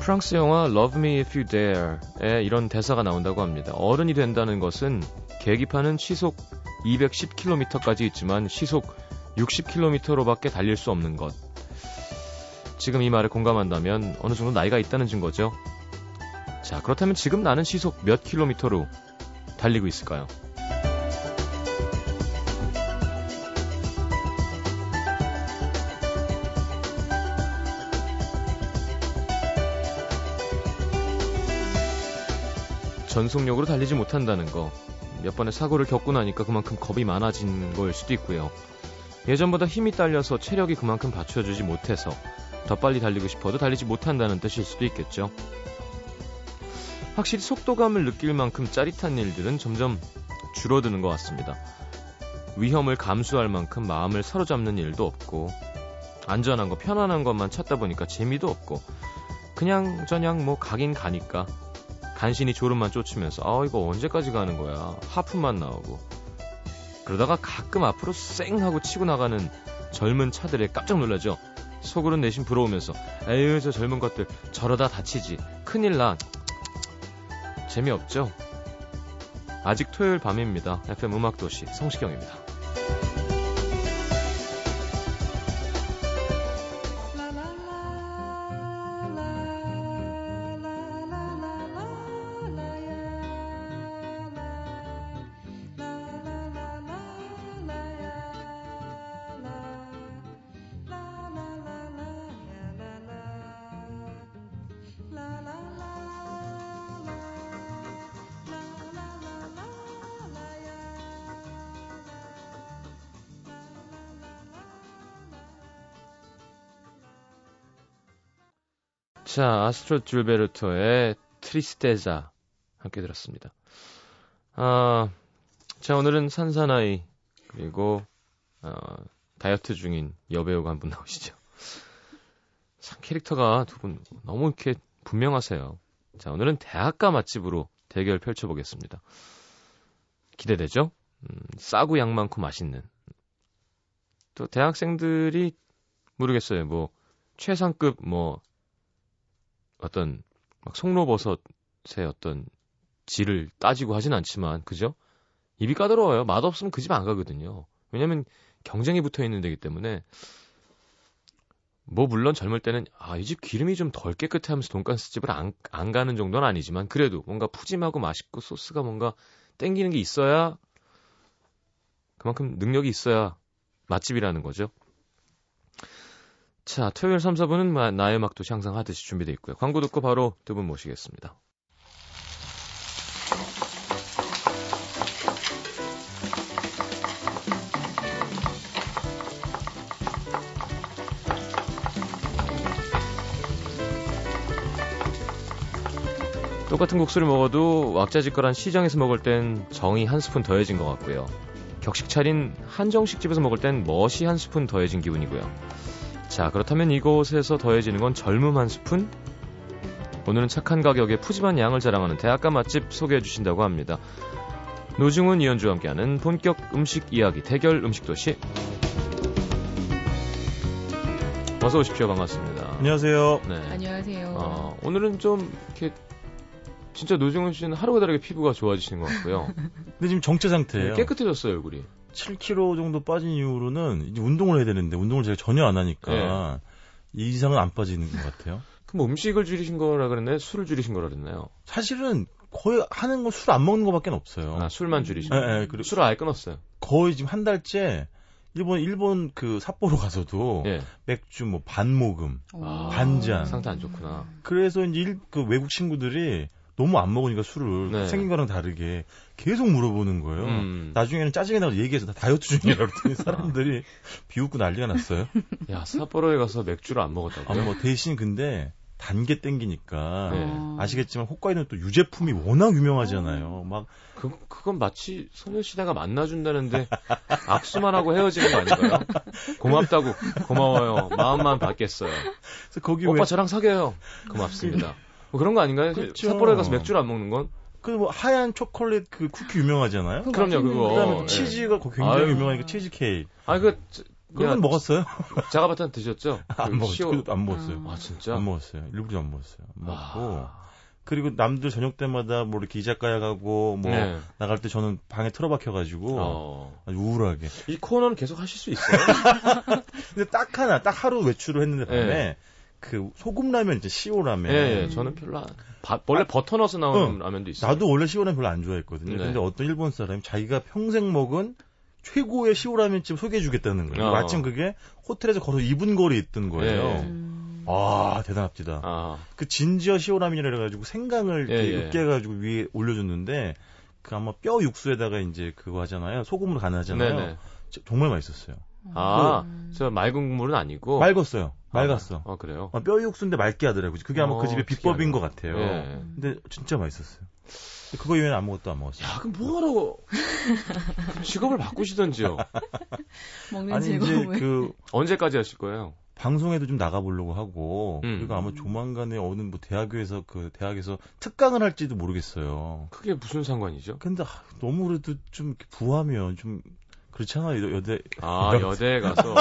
프랑스 영화 Love Me If You Dare에 이런 대사가 나온다고 합니다. 어른이 된다는 것은 계기판은 시속 210km까지 있지만 시속 60km로밖에 달릴 수 없는 것. 지금 이 말에 공감한다면 어느 정도 나이가 있다는 증거죠. 자, 그렇다면 지금 나는 시속 몇 킬로미터로 달리고 있을까요? 전속력으로 달리지 못한다는 거. 몇 번의 사고를 겪고 나니까 그만큼 겁이 많아진 걸 수도 있고요. 예전보다 힘이 딸려서 체력이 그만큼 받쳐주지 못해서 더 빨리 달리고 싶어도 달리지 못한다는 뜻일 수도 있겠죠. 확실히 속도감을 느낄 만큼 짜릿한 일들은 점점 줄어드는 것 같습니다. 위험을 감수할 만큼 마음을 사로잡는 일도 없고, 안전한 거, 편안한 것만 찾다 보니까 재미도 없고, 그냥 저냥 뭐 가긴 가니까 간신히 졸음만 쫓으면서 아 이거 언제까지 가는 거야? 하품만 나오고. 그러다가 가끔 앞으로 쌩 하고 치고 나가는 젊은 차들에 깜짝 놀라죠. 속으로는 내심 부러우면서 에휴 저 젊은 것들 저러다 다치지. 큰일 나. 재미없죠? 아직 토요일 밤입니다. FM 음악도시 성시경입니다 자, 아스트로 줄베르토의 트리스테자 함께 들었습니다. 아, 자, 오늘은 산사나이 그리고 어, 다이어트 중인 여배우가 한 분 나오시죠. 참 캐릭터가 두 분 너무 이렇게 분명하세요. 자, 오늘은 대학가 맛집으로 대결 펼쳐보겠습니다. 기대되죠? 음, 싸고 양 많고 맛있는. 또 대학생들이 모르겠어요. 뭐 최상급 뭐 어떤 막 송로버섯의 어떤 질을 따지고 하진 않지만 그죠? 입이 까다로워요. 맛없으면 그 집 안 가거든요. 왜냐면 경쟁이 붙어 있는 데기 때문에 뭐 물론 젊을 때는 아 이 집 기름이 좀 덜 깨끗해 하면서 돈가스 집을 안, 안 가는 정도는 아니지만 그래도 뭔가 푸짐하고 맛있고 소스가 뭔가 땡기는 게 있어야 그만큼 능력이 있어야 맛집이라는 거죠. 자, 토요일 3, 4분은 나의 음악 도시 항상 하듯이 준비되어 있고요. 광고 듣고 바로 두 분 모시겠습니다. 똑같은 국수를 먹어도 왁자지껄한 시장에서 먹을 땐 정이 한 스푼 더해진 것 같고요. 격식 차린 한정식 집에서 먹을 땐 멋이 한 스푼 더해진 기분이고요. 자, 그렇다면 이곳에서 더해지는 건 젊음 한 스푼? 오늘은 착한 가격에 푸짐한 양을 자랑하는 대학가 맛집 소개해 주신다고 합니다. 노중훈 이현주와 함께하는 본격 음식 이야기 대결 음식 도시. 어서 오십시오. 반갑습니다. 안녕하세요. 네. 안녕하세요. 어, 오늘은 좀 이렇게 진짜 노중훈 씨는 하루가 다르게 피부가 좋아지시는 것 같고요. 근데 지금 정체 상태예요. 네, 깨끗해졌어요 얼굴이. 7kg 정도 빠진 이후로는 이제 운동을 해야 되는데 운동을 제가 전혀 안 하니까 네. 이 이상은 안 빠지는 것 같아요. 그럼 음식을 줄이신 거라 그랬나요? 술을 줄이신 거라 그랬나요? 사실은 거의 하는 건 술 안 먹는 것밖에 없어요. 아, 술만 줄이신 네, 네, 그리고 술을 아예 끊었어요. 거의 지금 한 달째 일본 일본 그 삿포로 가서도 예. 맥주 뭐 반 모금, 아, 반잔 상태 안 좋구나. 그래서 이제 일, 그 외국 친구들이 너무 안 먹으니까 술을 네. 생긴 거랑 다르게 계속 물어보는 거예요. 음. 나중에는 짜증이 나서 얘기해서 다 다이어트 중이라고 그랬더니 사람들이 비웃고 난리가 났어요. 야, 삿포로에 가서 맥주를 안 먹었다고요? 아, 뭐 대신 근데 단계 땡기니까 네. 아시겠지만 홋카이도는 또 유제품이 워낙 유명하잖아요. 막 그, 그건 마치 소녀시대가 만나준다는데 악수만 하고 헤어지는 거 아닌가요? 고맙다고 고마워요. 마음만 받겠어요. 그래서 거기 오빠 왜... 저랑 사귀어요. 고맙습니다. 뭐 그런 거 아닌가요? 그렇죠. 삿포로에 가서 맥주를 안 먹는 건? 그 뭐 하얀 초콜릿 그 쿠키 유명하잖아요. 그럼요, 그거. 그다음에 치즈가 굉장히 아유. 유명하니까 치즈 케이크. 아, 그 그건 먹었어요? 자가바탄 드셨죠? 안 먹었어요. 안 먹었어요. 아, 진짜? 안 먹었어요. 일부러 안 먹었어요. 안 먹고. 아... 그리고 남들 저녁 때마다 뭐 이렇게 이자카야 가고 뭐 네. 나갈 때 저는 방에 틀어박혀 가지고 어. 아주 우울하게. 이 코너는 계속 하실 수 있어요? 근데 딱 하나 딱 하루 외출을 했는데 밤에 네. 그 소금 라면 이제 시오 라면. 예, 예, 저는 별로 안, 바, 원래 아, 버터 넣어서 나오는 어, 라면도 있어요. 나도 원래 시오 라면 별로 안 좋아했거든요. 네. 근데 어떤 일본 사람이 자기가 평생 먹은 최고의 시오 라면집 소개해 주겠다는 거예요. 어. 마침 그게 호텔에서 걸어 2분 거리에 있던 거예요. 네. 아 대단합니다. 아. 그 진지어 시오 라면이라 해 가지고 생강을 예, 이렇게 예. 으깨 가지고 위에 올려 줬는데 그 아마 뼈 육수에다가 이제 그거 하잖아요. 소금으로 간하잖아요. 네네. 정말 맛있었어요. 아, 그, 저 맑은 국물은 아니고 맑았어요. 맑았어. 아, 아 그래요? 아, 뼈 육수인데 맑게 하더라고요. 그게 아마 그 어, 그 집의 비법인 것 같아요. 예. 근데 진짜 맛있었어요. 그거 이외에는 아무것도 안 먹었어요. 야, 그럼 뭐하라고 직업을 바꾸시던지요. 먹는 아니 즐거움을. 이제 그 언제까지 하실 거예요? 방송에도 좀 나가보려고 하고 음. 그리고 아마 조만간에 어느 뭐 대학교에서 그 대학에서 특강을 할지도 모르겠어요. 그게 무슨 상관이죠? 근데 너무 그래도 좀 부하면 좀 그렇잖아요 여대 아 여대에 가서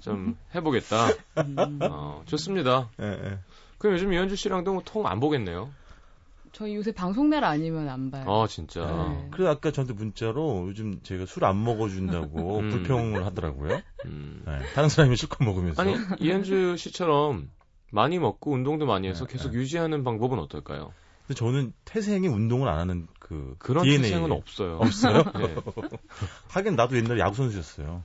좀 해보겠다. 어, 좋습니다. 네, 네. 그럼 요즘 이현주 씨랑도 뭐 통안 보겠네요. 저희 요새 방송 날 아니면 안 봐요. 아 진짜. 네. 그래서 아까 저한테 문자로 요즘 제가 술 안 먹어준다고 음. 불평을 하더라고요. 음. 네. 다른 사람이 실컷 먹으면서. 아니 이현주 씨처럼 많이 먹고 운동도 많이 해서 네, 계속 네. 유지하는 방법은 어떨까요? 근데 저는 태생이 운동을 안 하는 그 그런 DNA. 태생은 없어요. 없어요? 네. 하긴 나도 옛날에 야구 선수였어요.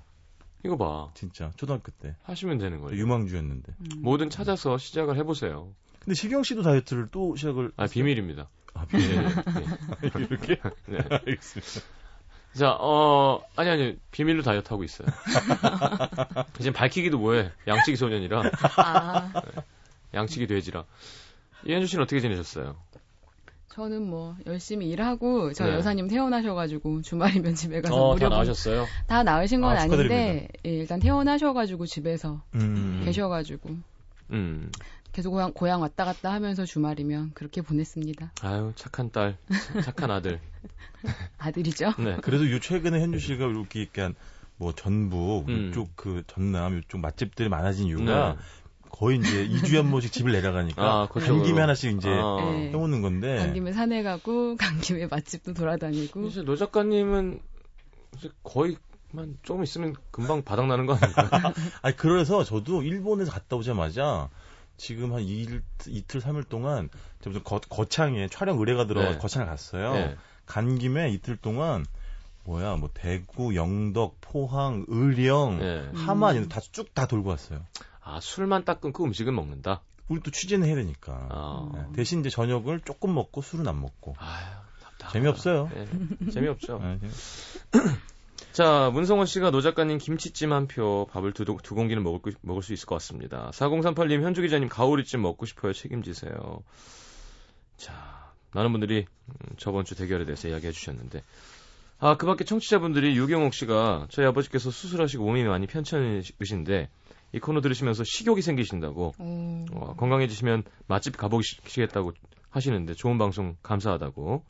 이거 봐. 진짜 초등학교 때 하시면 되는 거예요. 유망주였는데. 음. 뭐든 찾아서 시작을 해보세요. 근데 시경 씨도 다이어트를 또 시작을. 아, 비밀입니다. 아, 비밀. 네. 네. 이렇게? 네. 알겠습니다. 자, 어, 아니, 아니, 비밀로 다이어트 하고 있어요. 지금 밝히기도 뭐해. 양치기 소년이라. 아. 네. 양치기 돼지라. 이현주 씨는 어떻게 지내셨어요? 저는 뭐 열심히 일하고 저 네. 여사님 퇴원하셔가지고 주말이면 집에 가서 어, 무료다 나으셨어요? 다 나으신 건 아, 닌데 예, 일단 퇴원하셔가지고 집에서 음. 계셔가지고 음. 계속 고향, 고향 왔다 갔다 하면서 주말이면 그렇게 보냈습니다. 아유, 착한 딸, 착한 아들. 아들이죠? 네. 그래도 요 최근에 현주 씨가 이렇게 약간 뭐 전북, 음. 이쪽 그 전남, 이쪽 맛집들이 많아진 이유가 네. 거의 이제 2주에 한 번씩 집을 내려가니까 아, 간 김에 하나씩 이제 아. 네. 해오는 건데 간 김에 산에 가고 간 김에 맛집도 돌아다니고 이제 노 작가님은 이제 거의 만 조금 있으면 금방 바닥 나는 거 아닌가요? 아니 그래서 저도 일본에서 갔다 오자마자 지금 한 일, 이틀, 삼일 동안 무슨 거, 거창에 촬영 의뢰가 들어 네. 거창을 갔어요. 네. 간 김에 이틀 동안 뭐야 뭐 대구, 영덕, 포항, 의령, 네. 하만 음. 다쭉 다 돌고 왔어요. 아 술만 딱 끊고 음식은 먹는다. 우리 또 취재는 해야 되니까. 아. 네. 대신 이제 저녁을 조금 먹고 술은 안 먹고. 아유, 재미없어요. 네. 재미없죠. 네, 자, 문성원 씨가 노 작가님 김치찜 한 표, 밥을 두, 두 공기는 먹을, 먹을 수 있을 것 같습니다. 4038님, 현주 기자님 가오리찜 먹고 싶어요. 책임지세요. 자, 많은 분들이 음, 저번 주 대결에 대해서 이야기해 주셨는데, 아, 그 밖에 청취자분들이 유경옥 씨가 저희 아버지께서 수술하시고 몸이 많이 편찮으신데, 이 코너 들으시면서 식욕이 생기신다고, 음. 어, 건강해지시면 맛집 가보시겠다고 하시는데, 좋은 방송 감사하다고.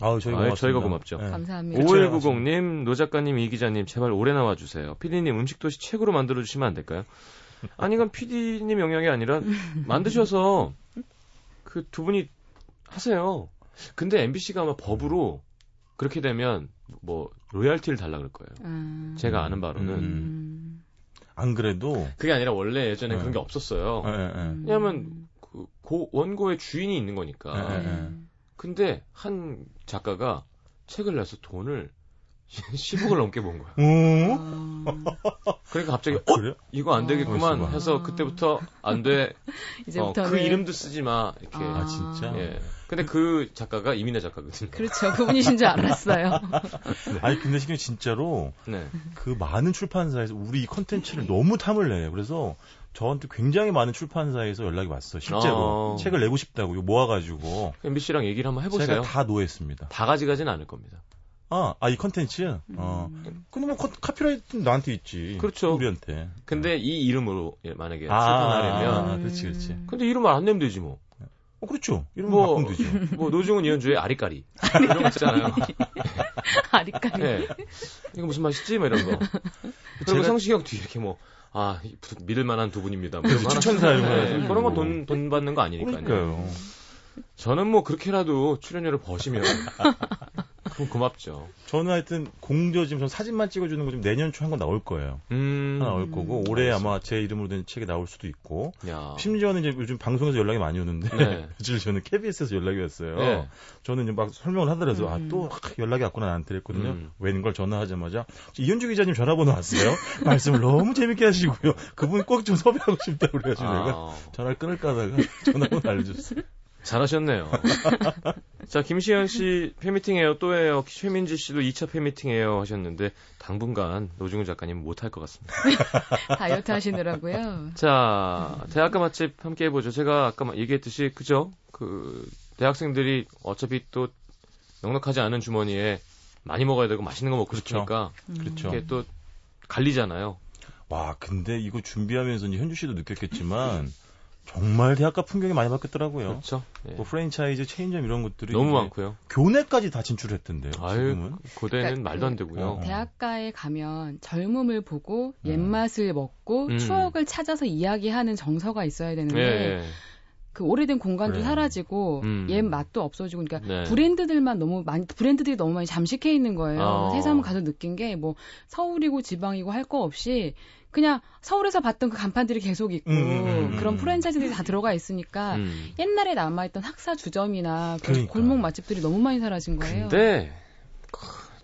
아우, 저희가, 아유, 저희가 고맙죠. 네. 감사합니다. 5190님, 노 작가님, 이 기자님, 제발 오래 나와주세요. 피디님, 음식 도시 책으로 만들어 주시면 안 될까요? 아니, 이건 피디님 영역이 아니라, 만드셔서, 그 두 분이 하세요. 근데 MBC가 아마 법으로, 그렇게 되면, 뭐, 로얄티를 달라 그럴 거예요. 음. 제가 아는 바로는. 음. 안 그래도. 그게 아니라 원래 예전에 네. 그런 게 없었어요. 네, 네. 왜냐면, 그, 고, 원고의 주인이 있는 거니까. 근데 한 작가가 책을 내서 돈을 10억을 넘게 본 거야. 음. 그러니까 갑자기 아, 어? 이거 안 되겠구만 어, 해서 그때부터 안 돼. 어, 그 이름도 쓰지 마. 이렇게. 아, 진짜? 예. 근데 그 작가가 이민혜 작가거든요. 그렇죠. 그분이신 줄 알았어요. 네. 아니 근데 지금 진짜로 네. 그 많은 출판사에서 우리 이 컨텐츠를 너무 탐을 내요. 그래서 저한테 굉장히 많은 출판사에서 연락이 왔어요. 실제로 어. 책을 내고 싶다고 모아가지고 MBC랑 얘기를 한번 해보세요. 제가 다 노했습니다. 다 가져가진 않을 겁니다. 아, 아, 이 컨텐츠? 음. 어. 근데 뭐, 카피라이트 나한테 있지. 그렇죠. 우리한테. 근데 어. 이 이름으로 만약에 아, 출판하려면. 아, 그렇지, 그렇지. 근데 이름을 안 내면 되지 뭐. 어, 그렇죠. 이름 뭐, 바꾸면 되죠. 뭐, 노중훈 이현주의 아리까리. 이런 거 있잖아요. 아리까리. 네. 이거 무슨 맛이지? 뭐 이런 거. 그리고 성시경 뒤에 이렇게 뭐 아, 믿을 만한 두 분입니다. 뭐 추천사요. 네, 그런 건 돈, 돈 받는 거 아니니까요. 그러니까요. 저는 뭐 그렇게라도 출연료를 버시면 그럼 고맙죠. 저는 하여튼 공저 지금 전 사진만 찍어주는 거좀 내년 초 한 건 나올 거예요. 음. 하나 나올 거고 올해 알겠습니다. 아마 제 이름으로 된 책이 나올 수도 있고. 야. 심지어는 이제 요즘 방송에서 연락이 많이 오는데 네. 며칠 전에 KBS에서 연락이 왔어요. 네. 저는 이제 막 설명을 하더라도 아, 음. 아또 연락이 왔구나 나한테 그랬거든요. 음. 웬걸 전화하자마자 이현주 기자님 전화번호 왔어요. 말씀을 너무 재밌게 하시고요. 그분 꼭 좀 섭외하고 싶다고 그래가지고 아. 내가 전화를 끊을까 하다가 전화번호 알려줬어요. 잘하셨네요. 자, 김시현 씨 팬미팅해요, 또 해요. 최민지 씨도 2차 팬미팅해요 하셨는데 당분간 노중훈 작가님 못할 것 같습니다. 다이어트 하시느라고요. 자, 대학가 맛집 함께 해보죠. 제가 아까 얘기했듯이 그죠? 그 대학생들이 어차피 또 넉넉하지 않은 주머니에 많이 먹어야 되고 맛있는 거 먹고 그렇죠. 싶으니까 그렇죠. 이게 또 갈리잖아요. 와, 근데 이거 준비하면서 현주 씨도 느꼈겠지만 정말 대학가 풍경이 많이 바뀌었더라고요. 그렇죠. 예. 뭐 프랜차이즈, 체인점 이런 것들이 너무 많고요. 교내까지 다 진출했던데요. 아유, 지금은. 고대는 그러니까 말도 안 되고요. 어. 대학가에 가면 젊음을 보고 음. 옛맛을 먹고 음. 추억을 찾아서 이야기하는 정서가 있어야 되는데 예. 그 오래된 공간도 네. 사라지고 음. 옛 맛도 없어지고 그러니까 네. 브랜드들만 너무 많이 브랜드들이 너무 많이 잠식해 있는 거예요. 어. 세상 한번 가서 느낀 게 뭐 서울이고 지방이고 할 거 없이 그냥 서울에서 봤던 그 간판들이 계속 있고 음, 음, 음, 음. 그런 프랜차이즈들이 다 들어가 있으니까 음. 옛날에 남아있던 학사 주점이나 그 그러니까. 골목 맛집들이 너무 많이 사라진 거예요. 근데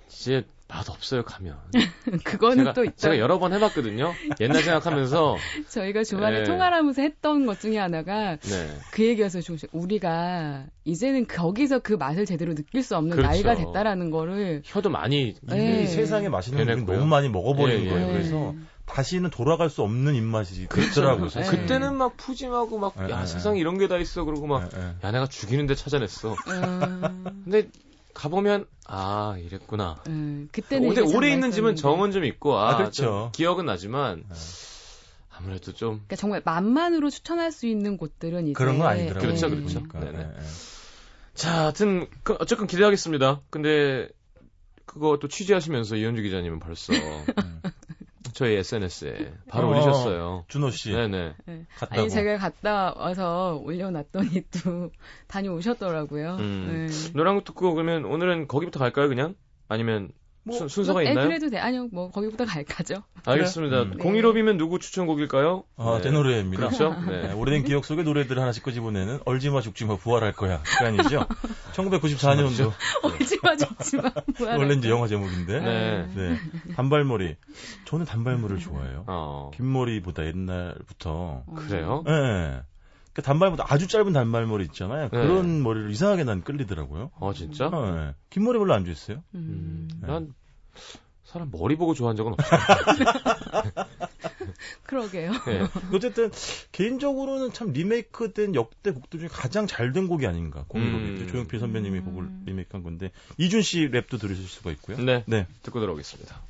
이제 맛 없어요 가면. 그거는 제가, 또 있다. 제가 여러 번 해봤거든요. 옛날 생각하면서 저희가 주말에 네. 통화를 하면서 했던 것 중에 하나가 네. 그 얘기여서 좀 우리가 이제는 거기서 그 맛을 제대로 느낄 수 없는 그렇죠. 나이가 됐다라는 거를 혀도 많이 네. 세상에 맛있는 걸 너무 많이 먹어버린 예, 예. 거예요. 그래서 다시는 돌아갈 수 없는 입맛이 그렇더라고요. 네. 그때는 막 푸짐하고 막, 네, 야, 네. 세상에 이런 게 다 있어. 그러고 막, 네, 야, 내가 죽이는데 찾아냈어. 음... 근데 가보면, 아, 이랬구나. 음, 그때는. 오래, 오래 있는 집은 정은 좀 있고, 아, 아 그렇죠. 기억은 나지만, 아무래도 좀. 그러니까 정말 만만으로 추천할 수 있는 곳들은 이제. 그런 건 아니더라고요. 그렇죠, 그렇죠. 그러니까, 네네. 자, 하여튼, 그, 어쨌든 기대하겠습니다. 근데, 그거 또 취재하시면서 이현주 기자님은 벌써 음. 저희 SNS에 바로 어, 올리셨어요. 준호 씨. 네네. 네. 갔다고. 아니 제가 갔다 와서 올려놨더니 또 다녀오셨더라고요. 음. 네. 노랑 듣고 그러면 오늘은 거기부터 갈까요 그냥? 아니면 뭐, 순, 순서가 뭐, 있나요? 그래도 돼. 아니요, 뭐 거기부터 갈까죠. 알겠습니다. 음. 공일오비면 누구 추천곡일까요? 아, 네. 제 노래입니다. 그렇죠. 네. 네. 오래된 기억 속의 노래들을 하나씩 끄집어내는 얼지마 죽지마 부활할 거야 시간이죠. 1994년도. 얼지마 죽지마 부활. 원래 이제 영화 제목인데. 네. 네. 단발머리. 저는 단발머리를 좋아해요. 어. 긴 머리보다 옛날부터. 그래요? 네. 그 단발보다 아주 짧은 단발머리 있잖아요. 네. 그런 머리를 이상하게 난 끌리더라고요. 아 진짜? 네. 긴 머리 별로 안 좋아했어요. 음. 네. 난 사람 머리 보고 좋아한 적은 없어요. 그러게요. 네. 어쨌든 개인적으로는 참 리메이크된 역대 곡들 중에 가장 잘 된 곡이 아닌가. 공유곡이 음. 조용필 선배님이 음. 곡을 리메이크한 건데 이준 씨 랩도 들으실 수가 있고요. 네. 네. 듣고 들어오겠습니다.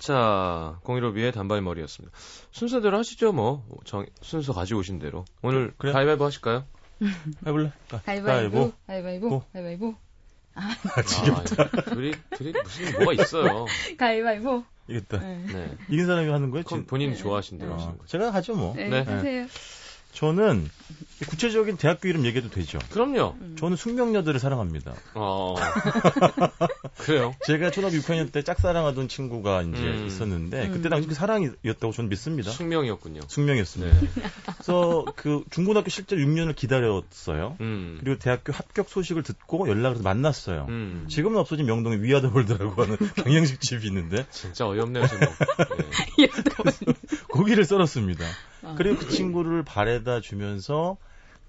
자, 공일오비의 단발머리였습니다. 순서대로 하시죠, 뭐. 정, 순서 가지고 오신 대로. 오늘 그래. 가위바위보 하실까요? 해볼래? 가위바위보. 가위바위보. 가위바위보. 아, 아 지금부터. 아, 둘이, 둘이 무슨 뭐가 있어요. 가위바위보. 이겼다. 네. 네. 이긴 사람이 하는 거예요? 그럼 본인이 네. 좋아하신 대로 어, 하시는 거죠. 제가 하죠, 뭐. 네, 네. 하세요. 저는 구체적인 대학교 이름 얘기해도 되죠. 그럼요. 음. 저는 숙명여대를 사랑합니다. 어. 그래요? 제가 초등학교 6학년 때 짝사랑하던 친구가 이제 음. 있었는데 그때 당시 그 사랑이었다고 저는 믿습니다. 숙명이었군요. 숙명이었습니다. 네. 그래서 그 중고등학교 실제로 6년을 기다렸어요. 음. 그리고 대학교 합격 소식을 듣고 연락을 해서 만났어요. 음. 지금은 없어진 명동에 위아더월드라고 하는 경양식 집이 있는데 진짜 어이없네요, 제목. 네. 고기를 썰었습니다. 아. 그리고 그 친구를 바래다 주면서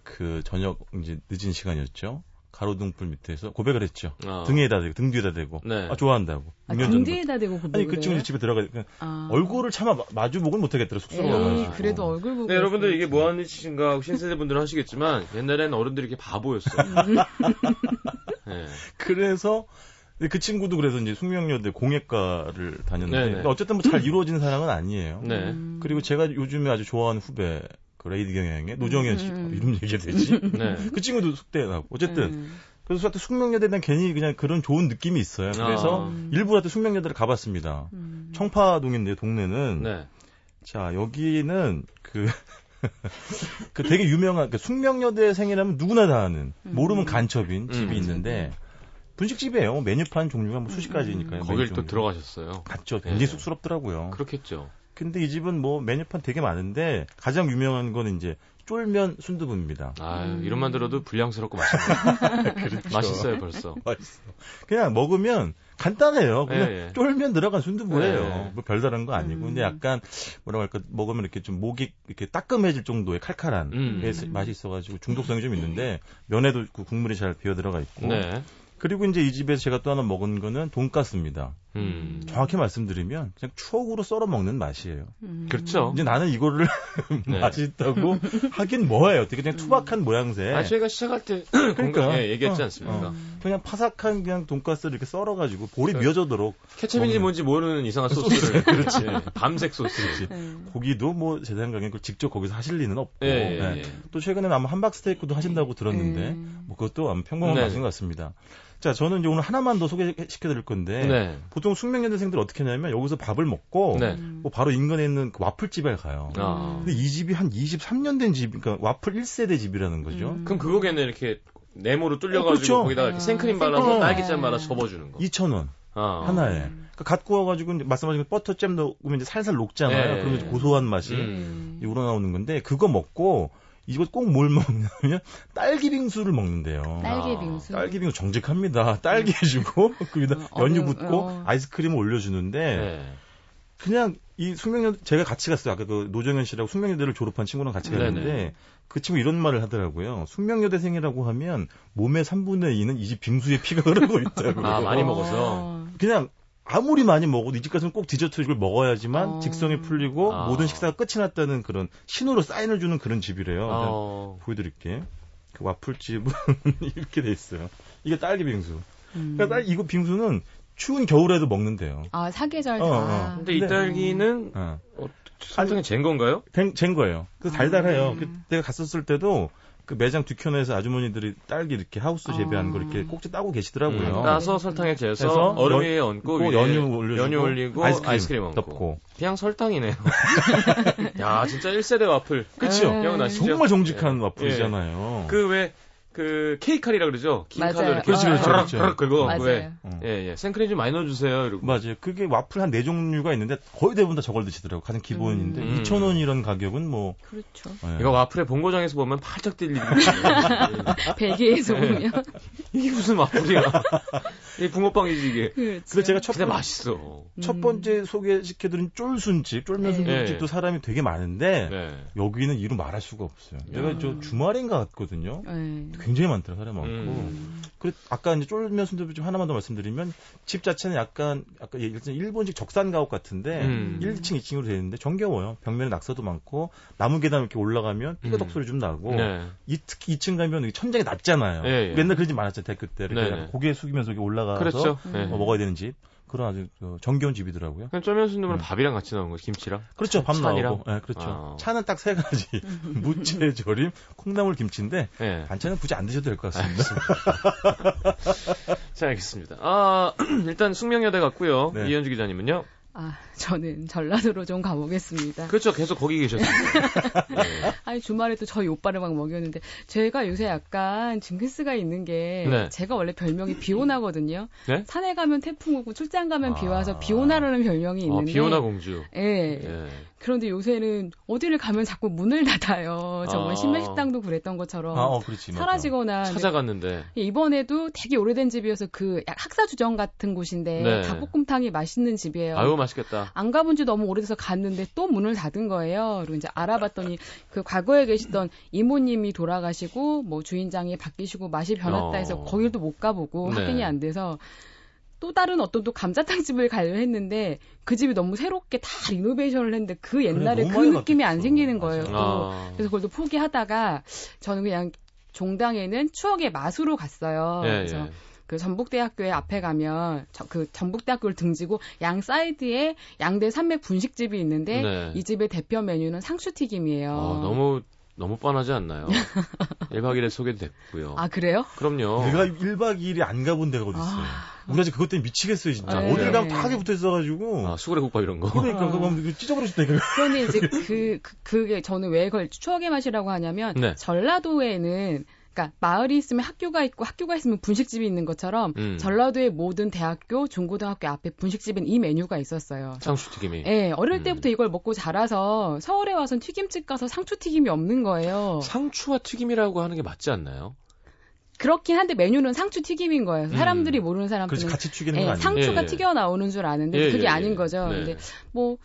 그 저녁 이제 늦은 시간이었죠. 가로등불 밑에서 고백을 했죠. 어. 등에다 대고 등 뒤에다 대고 네. 아, 좋아한다고. 아, 등 뒤에다 대고 고백을 아니 그 친구 집에 들어가 아. 얼굴을 차마 마주 보고는 못하겠더라 쑥스러워. 그래도 얼굴 보고. 네, 여러분들 이게 뭐 하는 짓인가 신세대 분들은 하시겠지만 옛날에는 어른들이 이렇게 바보였어. 네. 그래서 그 친구도 그래서 이제 숙명여대 공예과를 다녔는데 네, 네. 어쨌든 뭐 잘 이루어진 사람은 아니에요. 네. 그리고 제가 요즘에 아주 좋아하는 후배 그 레이디 경영의 노정현 씨 음. 이름 얘기해도 되지? 네. 그 친구도 숙대 나고 어쨌든 음. 그래서 하여튼 숙명여대에 대한 괜히 그냥 그런 좋은 느낌이 있어요. 그래서 아. 일부 하여튼 숙명여대를 가봤습니다. 음. 청파동인데 동네는 네. 자 여기는 그 그 되게 유명한 그 숙명여대생이라면 누구나 다 아는 음. 모르면 간첩인 집이 음. 있는데 분식집이에요. 메뉴판 종류가 뭐 수십 가지니까요. 거길 또 들어가셨어요. 갔죠. 굉장히 네. 쑥스럽더라고요. 그렇겠죠. 근데 이 집은 뭐 메뉴판 되게 많은데 가장 유명한 거는 이제 쫄면 순두부입니다. 아, 음. 이름만 들어도 불량스럽고 맛있네요. 그렇죠. 맛있어요, 벌써. 맛있어. 그냥 먹으면 간단해요. 그냥 예, 예. 쫄면 들어간 순두부예요. 예. 뭐 별다른 거 아니고. 음. 근데 약간 뭐라고 할까 먹으면 이렇게 좀 목이 이렇게 따끔해질 정도의 칼칼한 음. 맛이 있어가지고 중독성이 좀 있는데 면에도 그 국물이 잘 비어 들어가 있고. 네. 그리고 이제 이 집에서 제가 또 하나 먹은 거는 돈가스입니다. 음. 정확히 말씀드리면 그냥 추억으로 썰어 먹는 맛이에요. 음. 그렇죠. 이제 나는 이거를 네. 맛있다고 하긴 뭐예요. 되게 그냥 투박한 음. 모양새. 아 저희가 시작할 때 그러니까 예, 얘기했지 어, 않습니까? 어. 그냥 파삭한 그냥 돈가스를 이렇게 썰어가지고 볼이 그러니까 미어져도록 케첩인지 뭔지 모르는 이상한 소스를 그렇지 밤색 소스. 그렇지. 네. 고기도 뭐 제 생각에 그걸 직접 거기서 하실 리는 없고 예, 예, 네. 예. 또 최근에 아마 함박 스테이크도 하신다고 들었는데 음. 뭐 그것도 아마 평범한 네. 맛인 것 같습니다. 자, 저는 이제 오늘 하나만 더 소개시켜 드릴 건데 네. 보통 숙명여대생들 어떻게 하냐면 여기서 밥을 먹고 네. 뭐 바로 인근에 있는 그 와플집에 가요. 아. 근데 이 집이 한 23년 된 집, 그러니까 와플 1세대 집이라는 거죠. 음. 그럼 그거겠네 이렇게 네모로 뚫려가지고 어, 그렇죠. 거기다가 이렇게 생크림 발라서 어. 딸기잼 발라 접어주는 거. 2,000원. 아. 하나에. 그러니까 갓 구워가지고 이제 말씀하신 버터잼 넣으면 이제 살살 녹잖아요. 네. 그러면 고소한 맛이 음. 우러나오는 건데 그거 먹고 이거 꼭뭘 먹냐면 딸기 빙수를 먹는데요. 딸기 빙수. 아, 딸기 빙수 정직합니다. 딸기 해주고 거기다 어, 연유 붓고 어. 아이스크림 올려주는데 네. 그냥 이 숙명여 제가 같이 갔어요. 아까 그 노정현 씨라고 숙명여대를 졸업한 친구랑 같이 갔는데 그 친구 이런 말을 하더라고요. 숙명여대생이라고 하면 몸의 3분의 2는 이 집 빙수에 피가 흐르고 있다고. 아 많이 먹어서. 그냥 아무리 많이 먹어도 이집 가서는 꼭 디저트 를 먹어야지만 어... 직성이 풀리고 아... 모든 식사가 끝이 났다는 그런 신호로 사인을 주는 그런 집이래요. 어... 보여드릴게. 그 와플집은 이렇게 돼 있어요. 이게 딸기 빙수. 음... 그러니까 딸, 이거 빙수는 추운 겨울에도 먹는데요. 아 사계절 다. 어, 어. 근데 이 딸기는 어. 어, 설탕이 잰 건가요? 잰 거예요. 그래서 달달해요. 아... 그 내가 갔었을 때도 그 매장 뒤편에서 아주머니들이 딸기 이렇게 하우스 재배한 아. 걸 이렇게 꼭지 따고 계시더라고요. 음, 따서 설탕에 재서 얼음 위에 얹고 연유 올리고, 연유 올리고 아이스크림, 아이스크림 얹고. 덮고. 그냥 설탕이네요. 야 진짜 1세대 와플. 그렇죠. 정말 정직한 예. 와플이잖아요. 예. 그왜 그 케이칼이라 그러죠. 긴 맞아요. 칼로 이렇게 그렇죠, 그렇죠, 그렇죠. 그렇죠. 그거 왜 예, 예. 생크림 좀 많이 넣어 주세요. 이러고. 맞아요. 그게 와플 한 네 종류가 있는데 거의 대부분 다 저걸 드시더라고. 가장 기본인데 음. 2,000원 이런 가격은 뭐. 그렇죠. 예. 이거 와플의 본고장에서 보면 팔짝 뛸리는 베개에서 보면 이게 무슨 와플이야? 이 붕어빵이지 이게. 그렇죠. 근데 제가 첫 번째 맛있어. 첫 번째 소개시켜 드린 쫄순집, 쫄면 순두집도 네. 사람이 되게 많은데 네. 여기는 이루 말할 수가 없어요. 내가 저 주말인가 갔거든요. 네. 굉장히 많더라 사람 많고. 음. 그리고 아까 이제 쫄면 순두부집 하나만 더 말씀드리면 집 자체는 약간 아까 일단 일본식 적산 가옥 같은데 음. 1층, 2층으로 되어 있는데 정겨워요. 벽면에 낙서도 많고 나무 계단 이렇게 올라가면 삐거덕 음. 소리 좀 나고 네. 이, 특히 2층 가면 천장이 낮잖아요. 예, 예. 맨날 그런 집 많았죠 대학교 때 이렇게 네, 네. 고개 숙이면서 이렇게 올라가서 그렇죠. 네. 어, 먹어야 되는 집. 그런 아주 그 정겨운 집이더라고요. 그냥 쩌면 순두부는 음. 밥이랑 같이 나오는 거 김치랑? 그렇죠. 밥 나오고. 네, 그렇죠. 아. 차는 딱 세 가지. 무채 절임, 콩나물 김치인데 네. 반찬은 굳이 안 드셔도 될 것 같습니다. 자, 알겠습니다. 아, 일단 숙명여대 갔고요. 네. 이현주 기자님은요? 아, 저는 전라도로 좀 가보겠습니다. 그렇죠. 계속 거기 계셨습니다. 네. 아니, 주말에 또 저희 오빠를 막 먹였는데, 제가 요새 약간 징크스가 있는 게, 네. 제가 원래 별명이 비오나거든요. 네? 산에 가면 태풍 오고, 출장 가면 아... 비 와서 비오나라는 별명이 아, 있는데. 아, 비오나 공주. 예. 네. 그런데 요새는 어디를 가면 자꾸 문을 닫아요. 정말 아. 신메식당도 그랬던 것처럼 아, 어, 그렇지, 사라지거나 찾아갔는데 이번에도 되게 오래된 집이어서 그 학사 주점 같은 곳인데 네. 닭볶음탕이 맛있는 집이에요. 아유 맛있겠다. 안 가본 지 너무 오래돼서 갔는데 또 문을 닫은 거예요. 그리고 이제 알아봤더니 그 과거에 계시던 이모님이 돌아가시고 뭐 주인장이 바뀌시고 맛이 변했다 해서 어. 거기도 못 가보고 네. 확인이 안 돼서 또 다른 어떤 또 감자탕 집을 가려 했는데 그 집이 너무 새롭게 다 리노베이션을 했는데 그 옛날에 그래, 그 느낌이 안 생기는 거예요. 또. 아. 그래서 그걸 또 포기하다가 저는 그냥 종당에는 추억의 맛으로 갔어요. 예, 그래서 예. 그 전북대학교에 앞에 가면 저, 그 전북대학교를 등지고 양 사이드에 양대 산맥 분식집이 있는데 네. 이 집의 대표 메뉴는 상추튀김이에요. 어, 너무 너무 뻔하지 않나요? 1박 2일에 소개됐고요. 아, 그래요? 그럼요. 내가 1박 2일이 안 가본 데가 어디 있어요. 아... 우리 아직 그것 때문에 미치겠어요, 진짜. 아, 네. 어딜 가면 다 하게 붙어 있어가지고. 아, 수그레 국밥 이런 거? 그러니까, 그거 아. 찢어버릴 수 있다니까. 그런데 이제 그, 그, 그게 저는 왜 그걸 추억의 맛이라고 하냐면, 네. 전라도에는 그러니까 마을이 있으면 학교가 있고 학교가 있으면 분식집이 있는 것처럼 음. 전라도의 모든 대학교, 중고등학교 앞에 분식집엔 이 메뉴가 있었어요. 상추튀김이. 네, 어릴 음. 때부터 이걸 먹고 자라서 서울에 와서 튀김집 가서 상추튀김이 없는 거예요. 상추와 튀김이라고 하는 게 맞지 않나요? 그렇긴 한데 메뉴는 상추 튀김인 거예요. 음. 사람들이 음. 모르는 사람들은 같이 튀기는 예, 상추가 예, 예. 튀겨 나오는 줄 아는데 예, 그게 예, 아닌 거죠. 네. 근데 뭐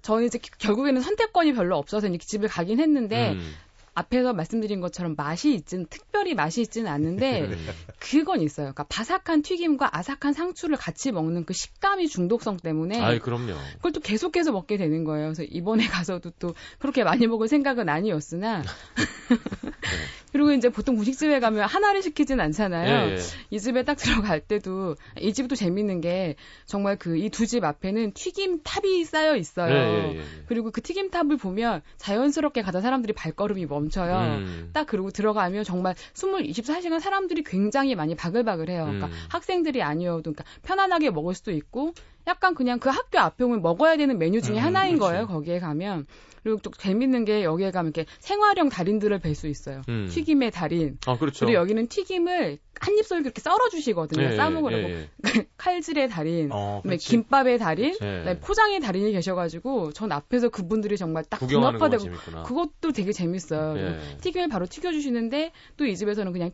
저는 이제 결국에는 선택권이 별로 없어서 이렇게 집을 가긴 했는데 음. 앞에서 말씀드린 것처럼 맛이 있진 특별히 맛이 있지는 않는데 그건 있어요. 그러니까 바삭한 튀김과 아삭한 상추를 같이 먹는 그 식감이 중독성 때문에 아이 그럼요. 그걸 또 계속해서 먹게 되는 거예요. 그래서 이번에 가서도 또 그렇게 많이 먹을 생각은 아니었으나 네. 그리고 이제 보통 분식집에 가면 하나를 시키진 않잖아요. 예, 예. 이 집에 딱 들어갈 때도 이 집도 재밌는 게 정말 그 이 두 집 앞에는 튀김 탑이 쌓여 있어요. 예, 예, 예, 그리고 그 튀김 탑을 보면 자연스럽게 가다 사람들이 발걸음이 멈춰요. 음. 딱 그러고 들어가면 정말 20, 24시간 사람들이 굉장히 많이 바글바글해요. 그러니까 음. 학생들이 아니어도 그러니까 편안하게 먹을 수도 있고 약간 그냥 그 학교 앞에 오면 먹어야 되는 메뉴 중에 음, 하나인 그렇지. 거예요. 거기에 가면. 그리고 또 재밌는 게 여기에 가면 이렇게 생활형 달인들을 뵐 수 있어요. 음. 튀김의 달인. 아, 그렇죠. 그리고 여기는 튀김을 한 입술 그렇게 썰어 주시거든요. 예, 싸 먹으려고. 예, 예. 칼질의 달인, 어, 김밥의 달인, 네, 포장의 달인이 계셔 가지고 전 앞에서 그분들이 정말 딱 궁합화되고 그것도 되게 재밌어요. 예. 튀김을 바로 튀겨 주시는데 또 이 집에서는 그냥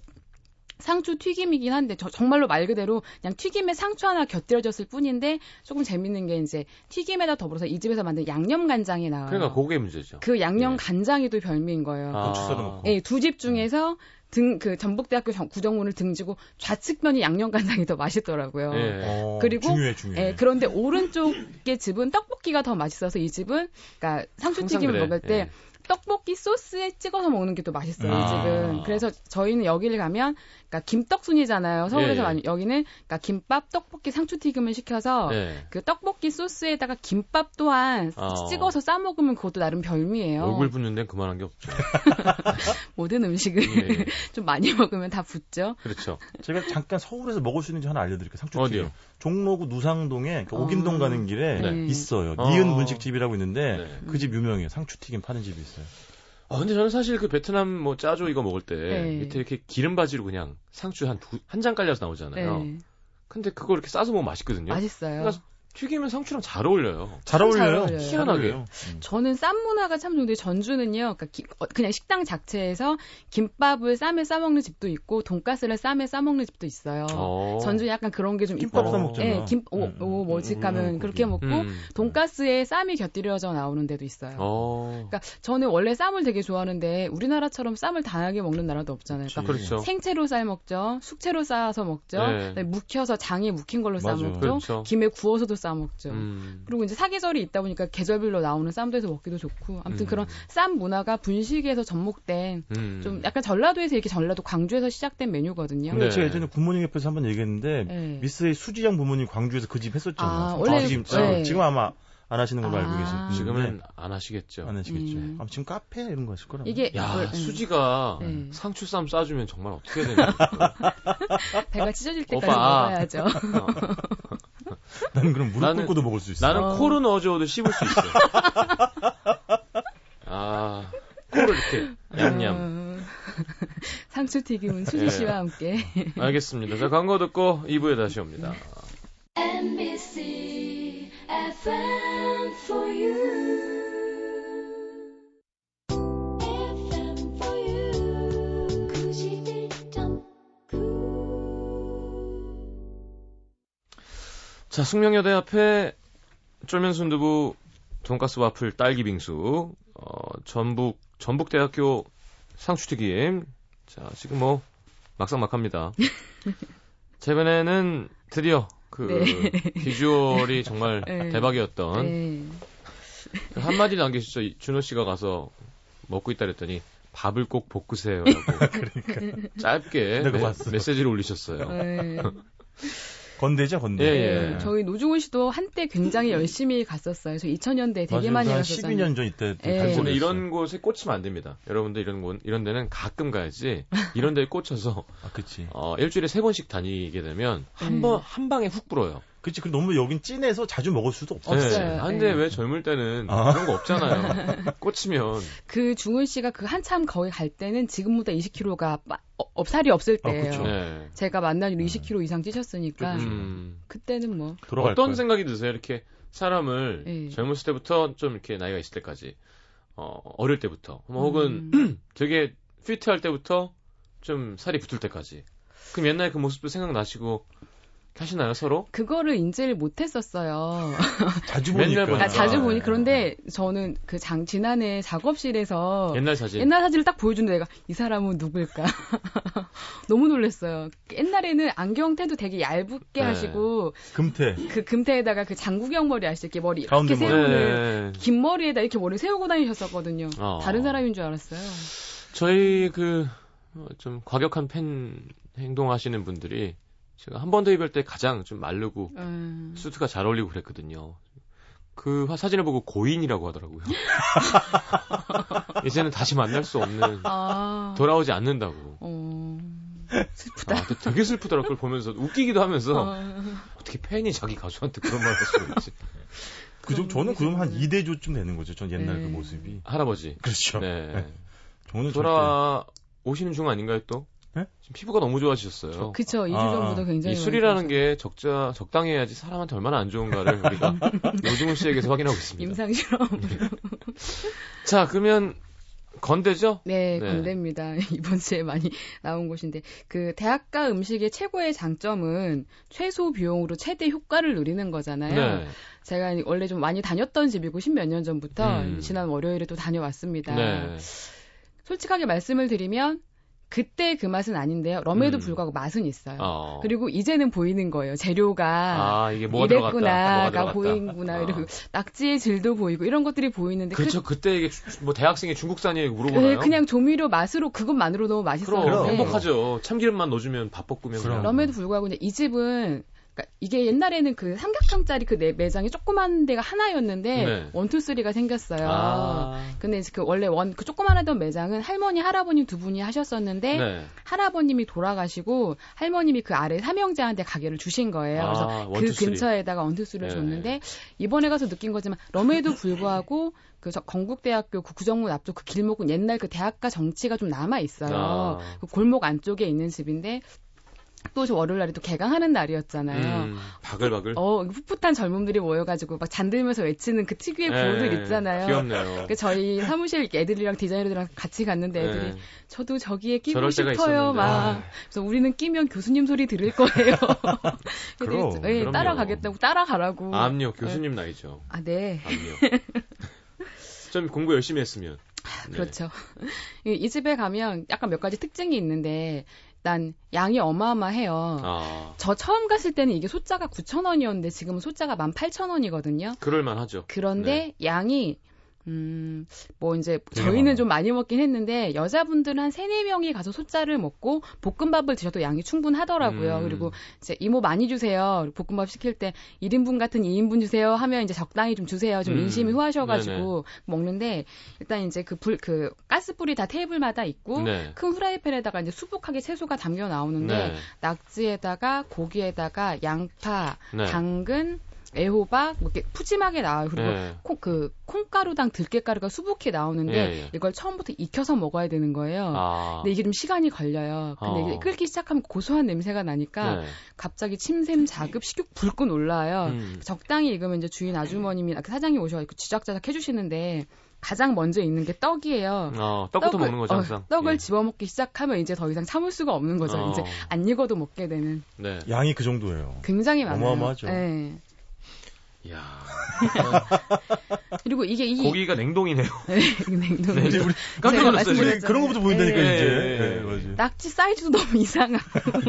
상추 튀김이긴 한데 저, 정말로 말 그대로 그냥 튀김에 상추 하나 곁들여졌을 뿐인데 조금 재밌는 게 이제 튀김에다 더불어서 이 집에서 만든 양념 간장이 나와요. 그러니까 그게 문제죠. 그 양념 네. 간장이 또 별미인 거예요. 아. 고추 썰어 놓고. 네, 두집 중에서 등 그 전북대학교 구정문을 등지고 좌측면이 양념 간장이 더 맛있더라고요. 네. 어, 그리고 중요해, 중요해. 예, 그런데 오른쪽의 집은 떡볶이가 더 맛있어서 이 집은 그러니까 상추 튀김을 그래. 먹을 때 네. 떡볶이 소스에 찍어서 먹는 게 또 맛있어요, 아. 이 집은. 그래서 저희는 여기를 가면, 그러니까 김떡순이잖아요. 서울에서 예. 많이. 여기는, 그러니까 김밥, 떡볶이, 상추튀김을 시켜서, 예. 그 떡볶이 소스에다가 김밥 또한 아. 찍어서 싸 먹으면 그것도 나름 별미예요. 얼굴 붓는 데는 그만한 게 없죠. 모든 음식을 예. 좀 많이 먹으면 다 붓죠. 그렇죠. 제가 잠깐 서울에서 먹을 수 있는지 하나 알려드릴게요. 상추튀김. 어디요? 종로구 누상동에 그 오긴동 어. 가는 길에 네. 있어요. 어. 니은 분식집이라고 있는데 네. 그집 유명해요. 상추튀김 파는 집이 있어요. 아 근데 저는 사실 그 베트남 뭐 짜조 이거 먹을 때 네. 밑에 이렇게 기름 바지로 그냥 상추 한 두 한 장 깔려서 나오잖아요. 네. 근데 그거 이렇게 싸서 먹으면 맛있거든요. 맛있어요. 그러니까 튀김은 상추랑 잘 어울려요. 잘 어울려요. 잘 희한하게. 음. 저는 쌈 문화가 참 좋은데 전주는요. 그러니까 기, 어, 그냥 식당 자체에서 김밥을 쌈에 싸 먹는 집도 있고 돈가스를 쌈에 싸 먹는 집도 있어요. 어. 전주 약간 그런 게좀 김밥 싸 먹잖아. 예, 김 오, 음, 오 뭐지 가면 음, 그렇게 먹고 음. 돈가스에 쌈이 곁들여져 나오는 데도 있어요. 어. 그러니까 저는 원래 쌈을 되게 좋아하는데 우리나라처럼 쌈을 다양하게 먹는 나라도 없잖아요. 그러니까 그렇죠. 생채로 싸 먹죠. 숙채로 싸서 먹죠. 네. 묵혀서 장에 묵힌 걸로 싸 먹죠. 그렇죠. 김에 구워서도 싸 먹죠. 음. 그리고 이제 사계절이 있다 보니까 계절별로 나오는 쌈도 해서 먹기도 좋고 아무튼 음. 그런 쌈 문화가 분식에서 접목된 음. 좀 약간 전라도에서 이렇게 전라도 광주에서 시작된 메뉴거든요. 네. 제가 예전에 부모님 옆에서 한번 얘기했는데 네. 미스의 수지영 부모님 광주에서 그 집 했었잖아요. 아, 원래 지금, 네. 지금 아마 안 하시는 걸로 아~ 알고 계세요. 지금은 네. 안 하시겠죠. 안 하시겠죠. 음. 아, 지금 카페 이런 거 하실 거라고. 이게 야 음. 수지가 네. 상추쌈 싸주면 정말 어떻게 되나. 배가 찢어질 때까지 오빠. 먹어야죠. 나는 그럼 무릎 나는, 꿇고도 먹을 수 있어. 나는 어. 코를 넣어줘도 씹을 수 있어. 아 코를 이렇게 냠냠. 어... 상추 튀김은 수지 네. 씨와 함께. 알겠습니다. 자 광고 듣고 2부에 다시 옵니다. MBC FM 자, 숙명여대 앞에 쫄면 순두부, 돈가스 와플, 딸기 빙수, 어, 전북, 전북대학교 상추튀김. 자, 지금 뭐, 막상막합니다. 최근에는 드디어 그 네. 비주얼이 정말 네. 대박이었던 네. 한마디 남기시죠. 준호 씨가 가서 먹고 있다 그랬더니 밥을 꼭 볶으세요라고 그러니까. 짧게 메, 시지를 올리셨어요. 네. 건대죠, 건대. 예, 예. 네, 저희 노중훈 씨도 한때 굉장히 열심히 갔었어요. 저 2000년대 되게 맞아요. 많이 갔었잖아요. 12년 전 이때. 예. 근데 이런 곳에 꽂히면 안 됩니다. 여러분들 이런 곳, 이런 데는 가끔 가야지. 이런 데에 꽂혀서. 아, 그치. 어, 일주일에 세 번씩 다니게 되면 한 번, 한 방에 훅 불어요. 그치, 그 너무 여긴 찐해서 자주 먹을 수도 없어요. 네. 없어요. 아, 근데 네. 왜 젊을 때는 아. 그런 거 없잖아요. 꽂히면. 그 중훈 씨가 그 한참 거기 갈 때는 지금보다 20kg가 어, 살이 없을 아, 때예요. 아, 네. 제가 만난 이후 20kg 이상 찌셨으니까 음. 그때는 뭐 어떤 거예요. 생각이 드세요? 이렇게 사람을 네. 젊었을 때부터 좀 이렇게 나이가 있을 때까지 어, 어릴 때부터 뭐 혹은 음. 되게 피트할 때부터 좀 살이 붙을 때까지 그럼 옛날 그 모습도 생각나시고 하시나요 서로? 그거를 인지를 못했었어요. 자주 보니까. 아, 자주 보니 그런데 저는 그 장 지난해 작업실에서 옛날 사진 옛날 사진을 딱 보여주는데 내가 이 사람은 누굴까 너무 놀랐어요. 옛날에는 안경테도 되게 얇게 네. 하시고 금태 그 금태에다가 그 장구경 머리 아시죠? 머리 이렇게 세우는 네. 긴 머리에다 이렇게 머리 세우고 다니셨었거든요. 어. 다른 사람인 줄 알았어요. 저희 그좀 어, 과격한 팬 행동하시는 분들이 제가 한 번 더 입을 때 가장 좀 마르고 음. 수트가 잘 어울리고 그랬거든요. 그 사진을 보고 고인이라고 하더라고요. 이제는 다시 만날 수 없는 아. 돌아오지 않는다고. 어... 슬프다. 아, 되게 슬프더라. 그걸 보면서 웃기기도 하면서 어... 떻게 팬이 자기 가수한테 그런 말을 할 수가 있지. 그정 저는 그럼 한 2대조쯤 되는 거죠. 전 옛날 그 네. 그 모습이. 할아버지. 그렇죠. 네. 네. 저는 돌아 오시는 중 아닌가요 또? 네? 지금 피부가 너무 좋아지셨어요. 그쵸. 2주 아, 전부터 굉장히. 이 술이라는 게 적자, 적당해야지 사람한테 얼마나 안 좋은가를 우리가 노중훈 씨에게서 확인하고 있습니다. 임상실험. 자, 그러면 건대죠? 네, 네, 건대입니다. 이번 주에 많이 나온 곳인데 그 대학가 음식의 최고의 장점은 최소 비용으로 최대 효과를 누리는 거잖아요. 네. 제가 원래 좀 많이 다녔던 집이고 십몇 년 전부터 음. 지난 월요일에 또 다녀왔습니다. 네. 솔직하게 말씀을 드리면 그때 그 맛은 아닌데요. 럼에도 음. 불구하고 맛은 있어요. 어. 그리고 이제는 보이는 거예요. 재료가 아, 이게 뭐가 이랬구나가 보이는구나. 어. 그리고 낙지의 질도 보이고 이런 것들이 보이는데 그렇죠. 그, 때 이게 뭐 대학생이 중국산이에요 물어보나요? 네, 그냥 조미료 맛으로 그것만으로 너무 맛있어요. 그럼 행복하죠. 참기름만 넣어주면 밥 볶으면 그럼. 럼에도 불구하고 이제 이 집은 그러니까 이게 옛날에는 그 삼각형짜리 그 매장이 조그만 데가 하나였는데 네. one two three가 생겼어요. 아. 근데 이제 그 원래 one 그 조그만 하던 매장은 할머니 할아버님 두 분이 하셨었는데 네. 할아버님이 돌아가시고 할머님이 그 아래 삼형제한테 가게를 주신 거예요. 그래서 아, 그 근처에다가 one two three를 네. 줬는데 이번에 가서 느낀 거지만 럼에도 불구하고 그 건국대학교 그 구정문 앞쪽 그 길목은 옛날 그 대학가 정치가 좀 남아 있어요. 아. 그 골목 안쪽에 있는 집인데 또 월요일 날이 또 개강하는 날이었잖아요. 음, 바글바글. 어, 풋풋한 젊은들이 모여가지고 막 잔들면서 외치는 그 특유의 구호들 네, 있잖아요. 귀엽네요. 그 저희 사무실 애들이랑 디자이너들이랑 같이 갔는데 애들이 네. 저도 저기에 끼고 싶어요. 막. 아. 그래서 우리는 끼면 교수님 소리 들을 거예요. 그럼, 네, 따라가겠다고 따라가라고. 아, 압력 교수님 네. 나이죠. 아, 네. 압력. 좀 공부 열심히 했으면. 네. 그렇죠. 이 집에 가면 약간 몇 가지 특징이 있는데 일단 양이 어마어마해요. 아. 저 처음 갔을 때는 이게 소자가 9,000원이었는데 지금은 소자가 18,000원이거든요. 그럴만 하죠. 그런데 네. 양이 음, 뭐 이제 저희는 좀 많이 먹긴 했는데 여자분들은 한 3, 4명이 가서 소자를 먹고 볶음밥을 드셔도 양이 충분하더라고요. 음. 그리고 이제 이모 많이 주세요. 볶음밥 시킬 때 1인분 같은 2인분 주세요 하면 이제 적당히 좀 주세요. 좀 음. 인심이 후하셔 가지고 먹는데 일단 이제 그 불그 가스불이 다 테이블마다 있고 네. 큰 후라이팬에다가 이제 수북하게 채소가 담겨 나오는데 네. 낙지에다가 고기에다가 양파, 네. 당근 애호박 뭐 이렇게 푸짐하게 나와요. 그리고 네. 콩, 그 콩가루당 들깨가루가 수북히 나오는데 예, 예. 이걸 처음부터 익혀서 먹어야 되는 거예요. 아. 근데 이게 좀 시간이 걸려요. 근데 어. 이게 끓기 시작하면 고소한 냄새가 나니까 네. 갑자기 침샘 자급 식욕 불끈 올라와요. 음. 적당히 익으면 이제 주인 아주머님이 그 사장님 오셔가지고 지작자작 해주시는데 가장 먼저 있는 게 떡이에요. 어, 떡부터 떡을, 먹는 거죠, 항상. 어, 떡을 예. 집어먹기 시작하면 이제 더 이상 참을 수가 없는 거죠. 어. 이제 안 익어도 먹게 되는. 네. 양이 그 정도예요. 굉장히 많아요. 어마어마하죠. 네. 이야. 그리고 이게 이 고기가 냉동이네요. 네, 냉동. 네, 우리 깜짝 놀랐어요. 그런 것부터 보인다니까 네, 이제. 네, 네, 낙지 사이즈도 너무 이상하고.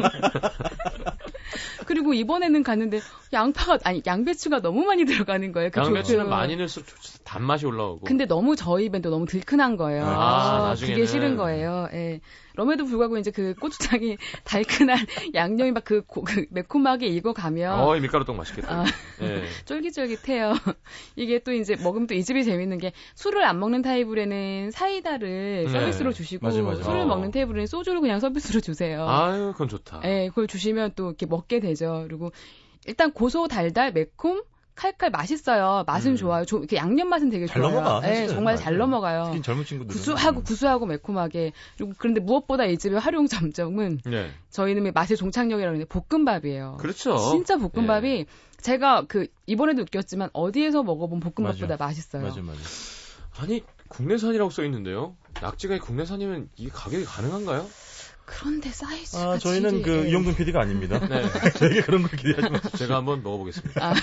그리고 이번에는 갔는데 양파가 아니 양배추가 너무 많이 들어가는 거예요. 그 양배추는 많이 넣을수록 단맛이 올라오고. 근데 너무 저희 입엔 또 너무 들큰한 거예요. 아, 아 그게 싫은 거예요. 예. 럼에도 불구하고 이제 그 고추장이 달큰한 양념이 막 그 그 매콤하게 익어가면 어, 밀가루 떡 맛있겠다. 아, 네. 쫄깃쫄깃해요. 이게 또 이제 먹으면 또 이 집이 재밌는 게 술을 안 먹는 타이블에는 사이다를 네. 서비스로 주시고 맞아, 맞아. 술을 어. 먹는 테이블에는 소주를 그냥 서비스로 주세요. 아유, 그건 좋다. 네, 그걸 주시면 또 이렇게 먹게 되죠. 그리고 일단 고소, 달달, 매콤 칼칼 맛있어요. 맛은 음. 좋아요. 조, 이렇게 양념 맛은 되게 잘 좋아요. 넘어가. 네, 정말 잘 넘어가요. 특히 젊은 친구들 구수하고 구수하고 매콤하게. 그리고 그런데 무엇보다 이 집의 활용 점점은 네. 저희는 맛의 종착역이라고 하는데 볶음밥이에요. 그렇죠. 진짜 볶음밥이 네. 제가 그 이번에도 느꼈지만 어디에서 먹어본 볶음밥보다 맞아. 맛있어요. 맞아, 맞아. 아니 국내산이라고 써 있는데요. 낙지가 국내산이면 이게 가격이 가능한가요? 그런데 사이즈가 아, 저희는 그 네. 이용근 PD가 아닙니다. 네. 저에게 그런 걸 기대하지 마세요. 제가 한번 먹어보겠습니다. 아,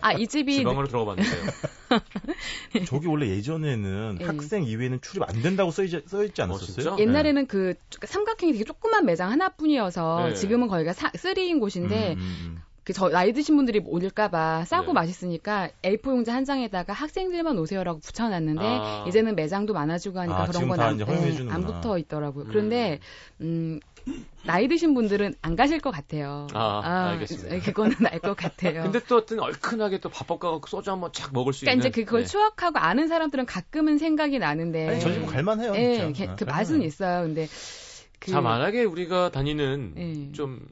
아, 이 집이 지방으로 들어가봤는데요. 저기 원래 예전에는 네. 학생 이외에는 출입 안 된다고 써있, 써있지 어, 않았었어요? 어, 옛날에는 그 삼각형이 되게 조그만 매장 하나뿐이어서 네. 지금은 거기가 사, 3인 곳인데 음, 음, 음. 그저 나이 드신 분들이 올릴까봐 싸고 네. 맛있으니까 A4 용지 한 장에다가 학생들만 오세요라고 붙여놨는데 아. 이제는 매장도 많아지고 하니까 아, 그런 건 안, 네, 안 붙어 있더라고요. 음. 그런데 음 나이 드신 분들은 안 가실 것 같아요. 아, 아 알겠습니다. 그거는 알 것 같아요. 근데 또 어떤 얼큰하게 또 밥밥 가고 소주 한번 착 먹을 수 그러니까 있는. 이제 그걸 네. 추억하고 아는 사람들은 가끔은 생각이 나는데. 아니, 저 집은 갈만해요. 네, 그, 그 맛은 있어요. 근데 그... 자 만약에 우리가 다니는 네. 좀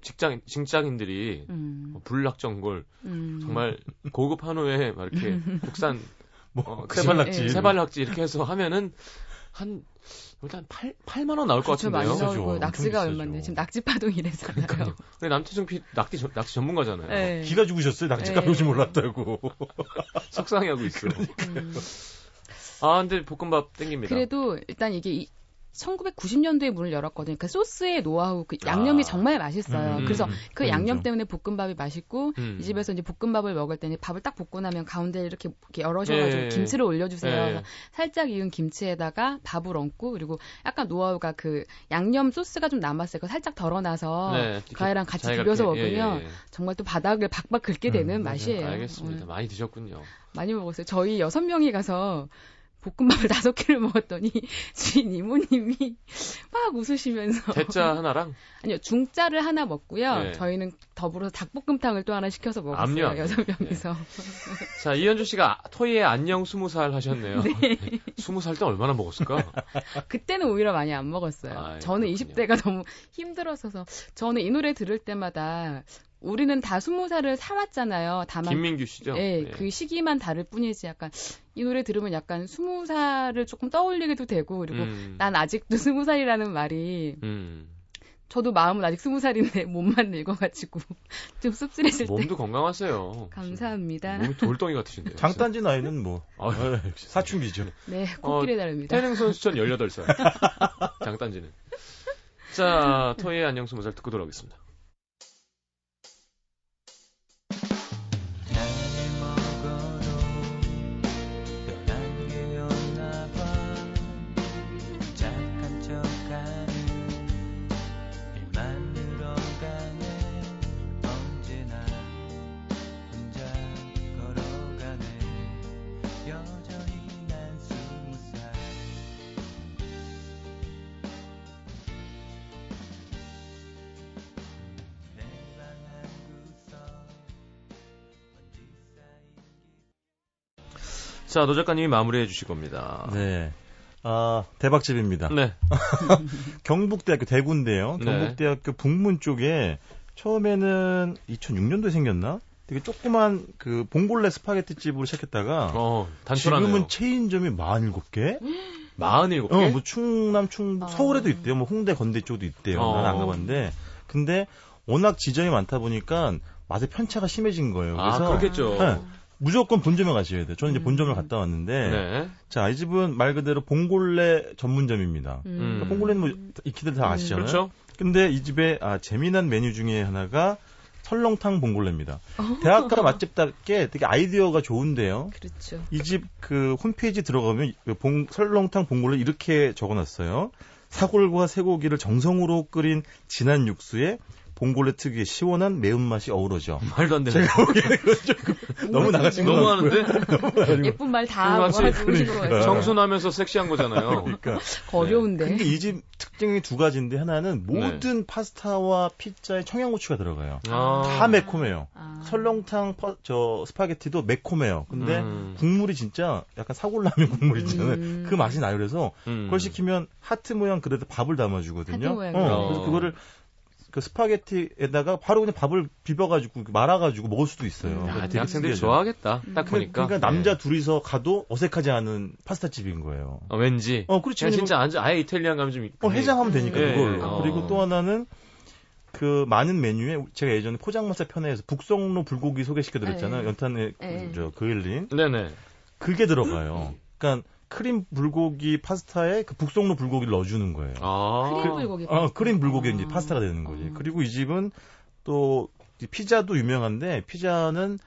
직장 직장인들이 음. 뭐 불락전골 음. 정말 고급 한우에 막 이렇게 음. 국산 뭐 어, 세발낙지 세발낙지 이렇게 해서 하면은 한 일단 8, 8만 원 나올 그렇죠, 것 같은데요. 많이 나오고 낙지가 얼마인데 지금 낙지 파동 이래잖아요. 근데 남태정 피 낙지 낙지 전문가잖아요. 네. 기가 죽으셨어요. 낙지 네. 몰랐다고. 속상해하고 있어. 음. 아 근데 볶음밥 땡깁니다. 그래도 일단 이게 1990년도에 문을 열었거든요. 그 소스의 노하우, 그 양념이 아. 정말 맛있어요. 음, 그래서 그 양념 때문에 볶음밥이 맛있고 음. 이 집에서 이제 볶음밥을 먹을 때는 밥을 딱 볶고 나면 가운데 이렇게, 이렇게 열어셔가지고 예. 김치를 올려주세요. 예. 살짝 익은 김치에다가 밥을 얹고 그리고 약간 노하우가 그 양념 소스가 좀 남았어요. 살짝 덜어놔서 네, 과일랑 같이 비벼서 먹으면 예, 예, 예, 정말 또 바닥을 박박 긁게 되는 음, 맛이에요. 알겠습니다. 음. 많이 드셨군요. 많이 먹었어요. 저희 여섯 명이 가서 볶음밥을 다섯 개를 먹었더니 주인 이모님이 막 웃으시면서 대짜 하나랑 아니요 중짜를 하나 먹고요. 네. 저희는 더불어서 닭볶음탕을 또 하나 시켜서 먹었어요. 압력. 여섯 명이서. 네. 자 이현주 씨가 토이에 안녕 스무 살 하셨네요. 네. 스무 살 때 얼마나 먹었을까? 그때는 오히려 많이 안 먹었어요. 아, 저는 그렇군요. 20대가 너무 힘들었어서 저는 이 노래 들을 때마다 우리는 다 스무 살을 살았잖아요. 다만 김민규 씨죠. 예, 네, 그 시기만 다를 뿐이지 약간 이 노래 들으면 약간 스무 살을 조금 떠올리게도 되고 그리고 음. 난 아직도 스무 살이라는 말이 음. 저도 마음은 아직 스무 살인데 몸만 늙어가지고 좀 씁쓸해질 때. 몸도 건강하세요. 감사합니다. 몸이 돌덩이 같으신데요. 장단지 나이는 뭐 아, 사춘기죠. 네, 코끼리 어, 다릅니다. 태릉 선수촌 18살. 장단지는. 자, 토이의 안녕 스무 살 듣고 돌아오겠습니다. 자, 노 작가님이 마무리해 주실 겁니다. 네. 아, 대박집입니다. 네. 경북대학교 대구인데요. 네. 경북대학교 북문 쪽에 처음에는 2006년도에 생겼나? 되게 조그만 그 봉골레 스파게티 집으로 시작했다가 어, 지금은 체인점이 47개? 47개? 어, 뭐 충남, 충북, 아. 서울에도 있대요. 뭐 홍대, 건대 쪽도 있대요. 어. 난 안 가봤는데. 근데 워낙 지점이 많다 보니까 맛의 편차가 심해진 거예요. 아, 그래서 아, 그렇겠죠. 네. 무조건 본점에 가셔야 돼요. 저는 이제 본점을 음. 갔다 왔는데, 네. 자, 이 집은 말 그대로 봉골레 전문점입니다. 음. 그러니까 봉골레는 뭐 익히들 다 음. 아시잖아요. 그렇죠. 근데 이 집에 아, 재미난 메뉴 중에 하나가 설렁탕 봉골레입니다. 대학가라 맛집답게 되게 아이디어가 좋은데요. 그렇죠. 이 집 그 홈페이지 들어가면 그 봉, 설렁탕 봉골레 이렇게 적어놨어요. 사골과 쇠고기를 정성으로 끓인 진한 육수에 봉골레 특유의 시원한 매운맛이 어우러져. 말도 안 되는. 제가 보기에는 너무 나가신 거 너무 하는데? 예쁜 말 다 하고 그러니까. 청순하면서 섹시한 거잖아요. 그러니까. 어려운데. 근데 이 집 특징이 두 가지인데 하나는 모든 네. 파스타와 피자에 청양고추가 들어가요. 아. 다 매콤해요. 아. 설렁탕 파, 저 스파게티도 매콤해요. 근데 음. 국물이 진짜 약간 사골라면 국물 있잖아요. 음. 그 맛이 나요. 그래서 음. 그걸 시키면 하트 모양 그래도 밥을 담아주거든요. 하트 모양. 어, 그래서 그거를 그 스파게티에다가 바로 그냥 밥을 비벼가지고 말아가지고 먹을 수도 있어요. 야, 대학생들이 좋아하겠다. 딱 그, 보니까. 그러니까 남자 네. 둘이서 가도 어색하지 않은 파스타 집인 거예요. 어, 왠지. 어, 그렇지. 그냥 진짜 앉아 아예 이탈리안 감이 좀. 어, 해장하면 되니까 네. 그걸로. 어. 그리고 또 하나는 그 많은 메뉴에 제가 예전에 포장마차 편에서 북성로 불고기 소개시켜드렸잖아요. 네. 연탄에 네. 저 그을린. 네네. 그게 들어가요. 그러니까 크림 불고기 파스타에 그 북성로 불고기를 넣어주는 거예요. 아~ 크림 불고기. 아, 크림 불고기 이제 파스타가 되는 거지. 아~ 그리고 이 집은 또 피자도 유명한데 피자는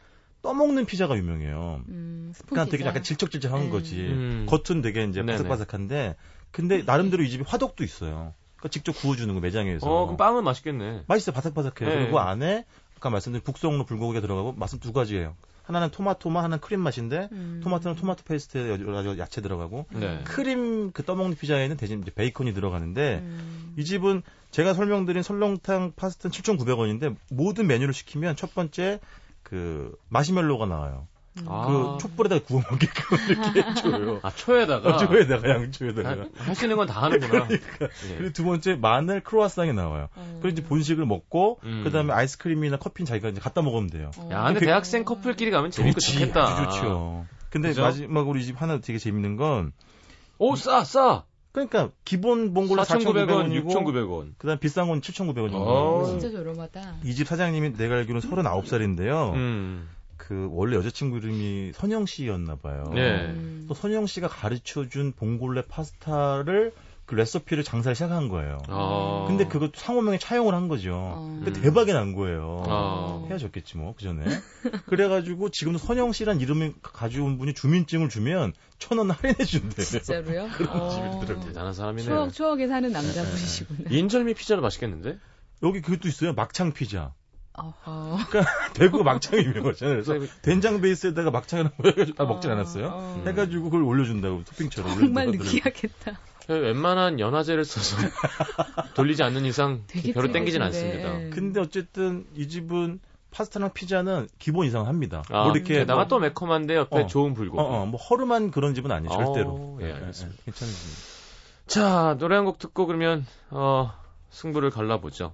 떠먹는 피자가 유명해요. 음, 그러니까 되게 약간 질척질척한 네. 거지. 음. 겉은 되게 이제 바삭바삭한데 근데 나름대로 이 집이 화덕도 있어요. 그러니까 직접 구워주는 거 매장에서. 어, 그럼 빵은 맛있겠네. 맛있어, 바삭바삭해. 네. 그리고 안에 아까 말씀드린 북성로 불고기가 들어가고 맛은 두 가지예요. 하나는 토마토만 하나는 크림 맛인데 음. 토마토는 토마토 페이스트에 여러 가지 야채 들어가고 네. 크림 그 떠먹는 피자에는 대신 이제 베이컨이 들어가는데 음. 이 집은 제가 설명드린 설렁탕 파스타는 7,900원인데 모든 메뉴를 시키면 첫 번째 그 마시멜로가 나와요. 음. 아. 그 촛불에다가 구워 먹게끔 이렇게 줘요. 아 초에다가. 어, 초에다가 양초에다가. 할 수 있는 건 다 하는구나. 그러니까. 예. 그리고 두 번째 마늘 크로아상이 나와요. 음. 그리고 이제 본식을 먹고 음. 그다음에 아이스크림이나 커피는 자기가 이제 갖다 먹으면 돼요. 야, 근데 그, 대학생 커플끼리 가면 재밌고 그렇지, 좋겠다. 아주 좋죠. 근데 그죠? 마지막으로 이 집 하나 되게 재밌는 건 오, 싸, 싸. 그러니까 기본 봉골레 4,900원, 6,900원. 그다음 비싼 건 7,900원 어. 진짜 저렴하다. 이 집 사장님이 내가 알기로는 39살인데요. 음. 그 원래 여자친구 이름이 선영 씨였나 봐요. 네. 또 선영 씨가 가르쳐 준 봉골레 파스타를 그 레시피를 장사를 시작한 거예요. 아. 근데 그거 상호명에 차용을 한 거죠. 아. 근데 대박이 난 거예요. 아. 헤어졌겠지 뭐, 그 전에. 그래가지고 지금도 선영 씨란 이름을 가져온 분이 주민증을 주면 천 원 할인해 준대. 진짜로요? 그런 어. 집이 더라고 대단한 사람이네. 추억, 추억에 사는 남자분이시구나. 네. 인절미 피자도 맛있겠는데? 여기 그것도 있어요. 막창 피자. 어허. 그러니까 대구가 막창이 유명하잖아요. 그래서 네. 된장 베이스에다가 막창을 해가지고 다 먹진 어, 않았어요. 어. 해가지고 그걸 올려준다고 토핑처럼. 정말 느끼하겠다. 웬만한 연화제를 써서 돌리지 않는 이상 별로 땡기진 않습니다. 근데 어쨌든 이 집은 파스타랑 피자는 기본 이상 합니다. 아, 뭐 이렇게 게다가 뭐, 또 매콤한데 옆에 어, 좋은 불고기. 어, 어, 뭐 허름한 그런 집은 아니에요, 절대로. 어, 예, 알겠습니다. 네, 괜찮습니다. 자, 노래 한 곡 듣고 그러면 어, 승부를 갈라보죠.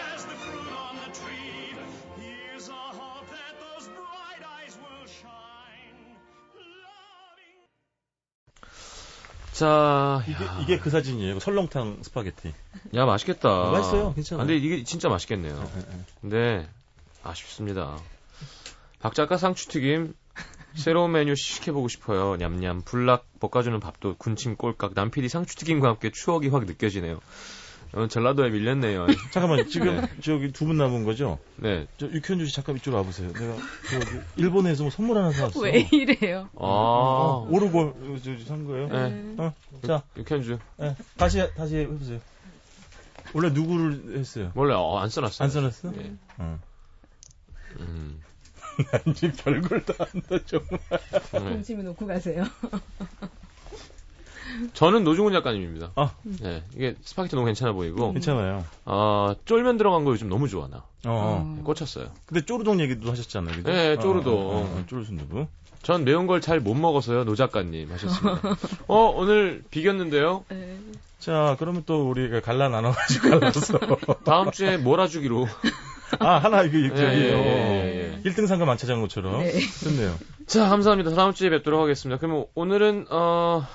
자, 이게, 이게 그 사진이에요. 설렁탕 스파게티. 야, 맛있겠다. 아, 맛있어요. 괜찮아요. 아, 근데 이게 진짜 맛있겠네요. 네, 네. 네. 근데 아쉽습니다. 박 작가 상추튀김 새로운 메뉴 시식해보고 싶어요. 냠냠 불락 볶아주는 밥도 군침 꼴깍 남피디 상추튀김과 함께 추억이 확 느껴지네요. 어, 전라도에 밀렸네요. 잠깐만, 지금 네. 저기 두 분 남은 거죠? 네. 저 육현주 씨 잠깐 이쪽으로 와보세요. 내가 저기 일본에서 뭐 선물 하나 사왔어. 왜 이래요? 아. 어, 오르골 산 거예요? 네. 어, 자. 육현주. 네. 다시, 다시 해보세요. 원래 누구를 했어요? 원래 어, 안 써놨어요. 안 써놨어? 네. 어. 음. 난 지금 별걸 다 한다, 정말. 동치미 놓고 가세요. 저는 노중훈 작가님입니다. 아. 네, 이게 스파게티 너무 괜찮아 보이고. 괜찮아요. 아, 쫄면 들어간 거 요즘 너무 좋아, 나. 어. 네, 꽂혔어요. 근데 쪼르동 얘기도 하셨잖아요. 그죠? 네, 쪼르동. 어, 어, 어, 쪼르 순두부. 전 매운 걸 잘 못 먹어서요, 노 작가님 하셨습니다. 어, 오늘 비겼는데요? 네. 자, 그러면 또 우리가 갈라 나눠가지고 갈라서. 다음 주에 몰아주기로. 아, 하나, 이거, 저기, 예, 예, 예, 1등 상금 안 차지한 것처럼. 네. 좋네요. 자, 감사합니다. 다음 주에 뵙도록 하겠습니다. 그러면 오늘은, 어,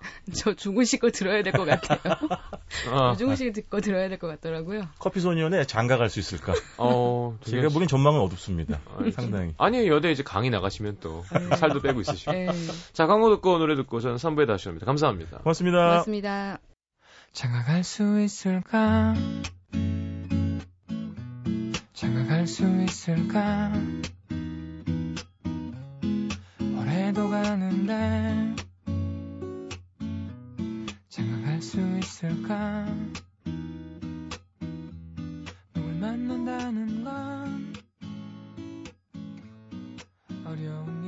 저 중국식 거 들어야 될 것 같아요. 어. 중국식 듣고 들어야 될 것 같더라고요. 커피 소년에 장가 갈 수 있을까? 어, 제가 보기엔 전망은 어둡습니다. 아, 상당히. 아니, 여대 이제 강의 나가시면 또 네. 살도 빼고 있으시고. 네. 자, 광고 듣고 노래 듣고 저는 3부에 다시 옵니다. 감사합니다. 고맙습니다. 고맙습니다. 장가갈 수 있을까? 장가갈 수 있을까? 올해도 가는데 할 수 있을까? 누굴 만난다는 건 어려운